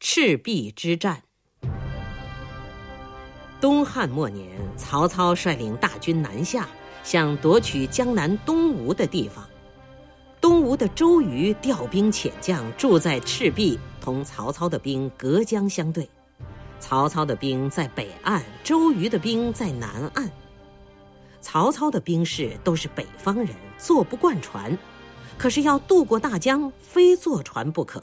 赤壁之战。东汉末年，曹操率领大军南下，想夺取江南东吴的地方。东吴的周瑜调兵遣将，住在赤壁，同曹操的兵隔江相对。曹操的兵在北岸，周瑜的兵在南岸。曹操的兵士都是北方人，坐不惯船，可是要渡过大江，非坐船不可。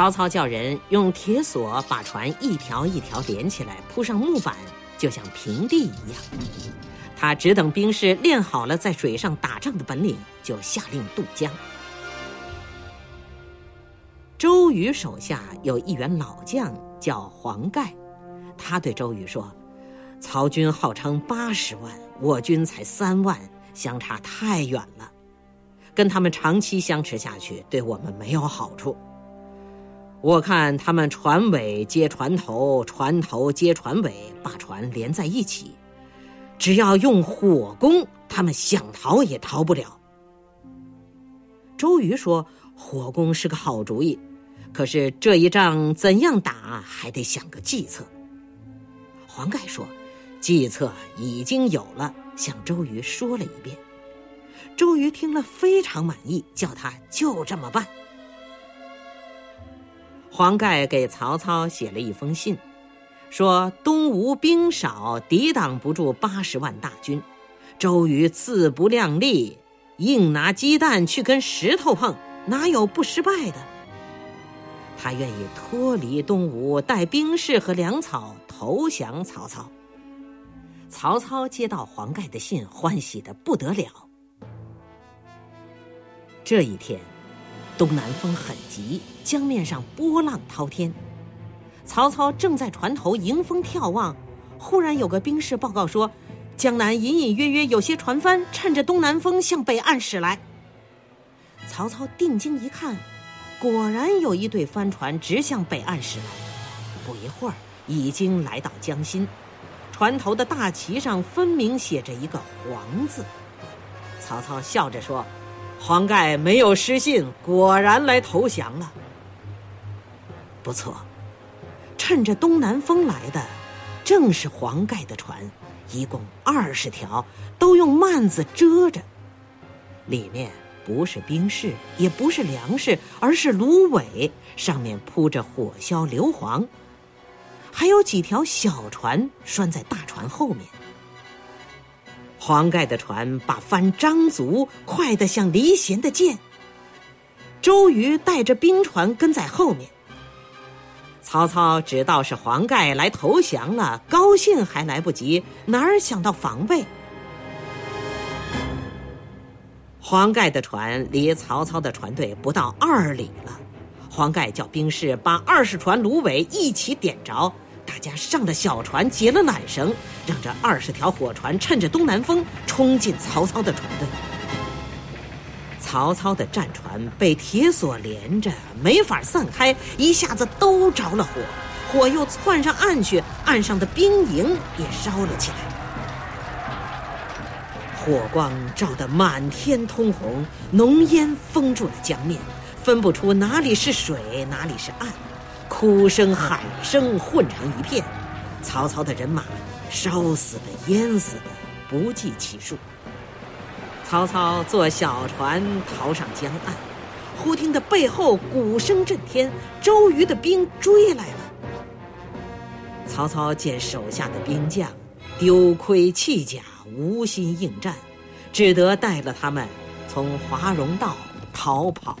曹操叫人用铁索把船一条一条连起来，铺上木板，就像平地一样。他只等兵士练好了在水上打仗的本领，就下令渡江。周瑜手下有一员老将叫黄盖，他对周瑜说：“曹军号称八十万，我军才三万，相差太远了，跟他们长期相持下去，对我们没有好处。我看他们船尾接船头，船头接船尾，把船连在一起。”只要用火攻，他们想逃也逃不了。周瑜说：“火攻是个好主意，可是这一仗怎样打，还得想个计策。”黄盖说：“计策已经有了，向周瑜说了一遍。”周瑜听了非常满意，叫他就这么办。黄盖给曹操写了一封信。说东吴兵少，抵挡不住八十万大军。周瑜自不量力，硬拿鸡蛋去跟石头碰，哪有不失败的？他愿意脱离东吴，带兵士和粮草投降曹操。曹操接到黄盖的信，欢喜的不得了。这一天，东南风很急，江面上波浪滔天。曹操正在船头迎风眺望，忽然有个兵士报告说，江南隐隐约约有些船帆趁着东南风向北岸驶来。曹操定睛一看，果然有一对帆船直向北岸驶来。不一会儿，已经来到江心，船头的大旗上分明写着一个“黄”字。曹操笑着说：“黄盖没有失信，果然来投降了。不错。”趁着东南风来的，正是黄盖的船，一共二十条，都用幔子遮着。里面不是兵士，也不是粮食，而是芦苇，上面铺着火硝硫磺。还有几条小船拴在大船后面。黄盖的船把帆张足，快得像离弦的箭。周瑜带着兵船跟在后面。曹操知道是黄盖来投降了，高兴还来不及，哪儿想到防备？黄盖的船离曹操的船队不到二里了。黄盖叫兵士把二十船芦苇一起点着，大家上了小船，解了缆绳，让这二十条火船趁着东南风冲进曹操的船队。曹操的战船被铁索连着，没法散开，一下子都着了火，火又窜上岸去，岸上的兵营也烧了起来。火光照得满天通红，浓烟封住了江面，分不出哪里是水，哪里是岸，哭声喊声混成一片。曹操的人马烧死的、淹死的不计其数。曹操坐小船逃上江岸，忽听得背后鼓声震天，周瑜的兵追来了。曹操见手下的兵将丢盔弃甲，无心应战，只得带了他们从华容道逃跑。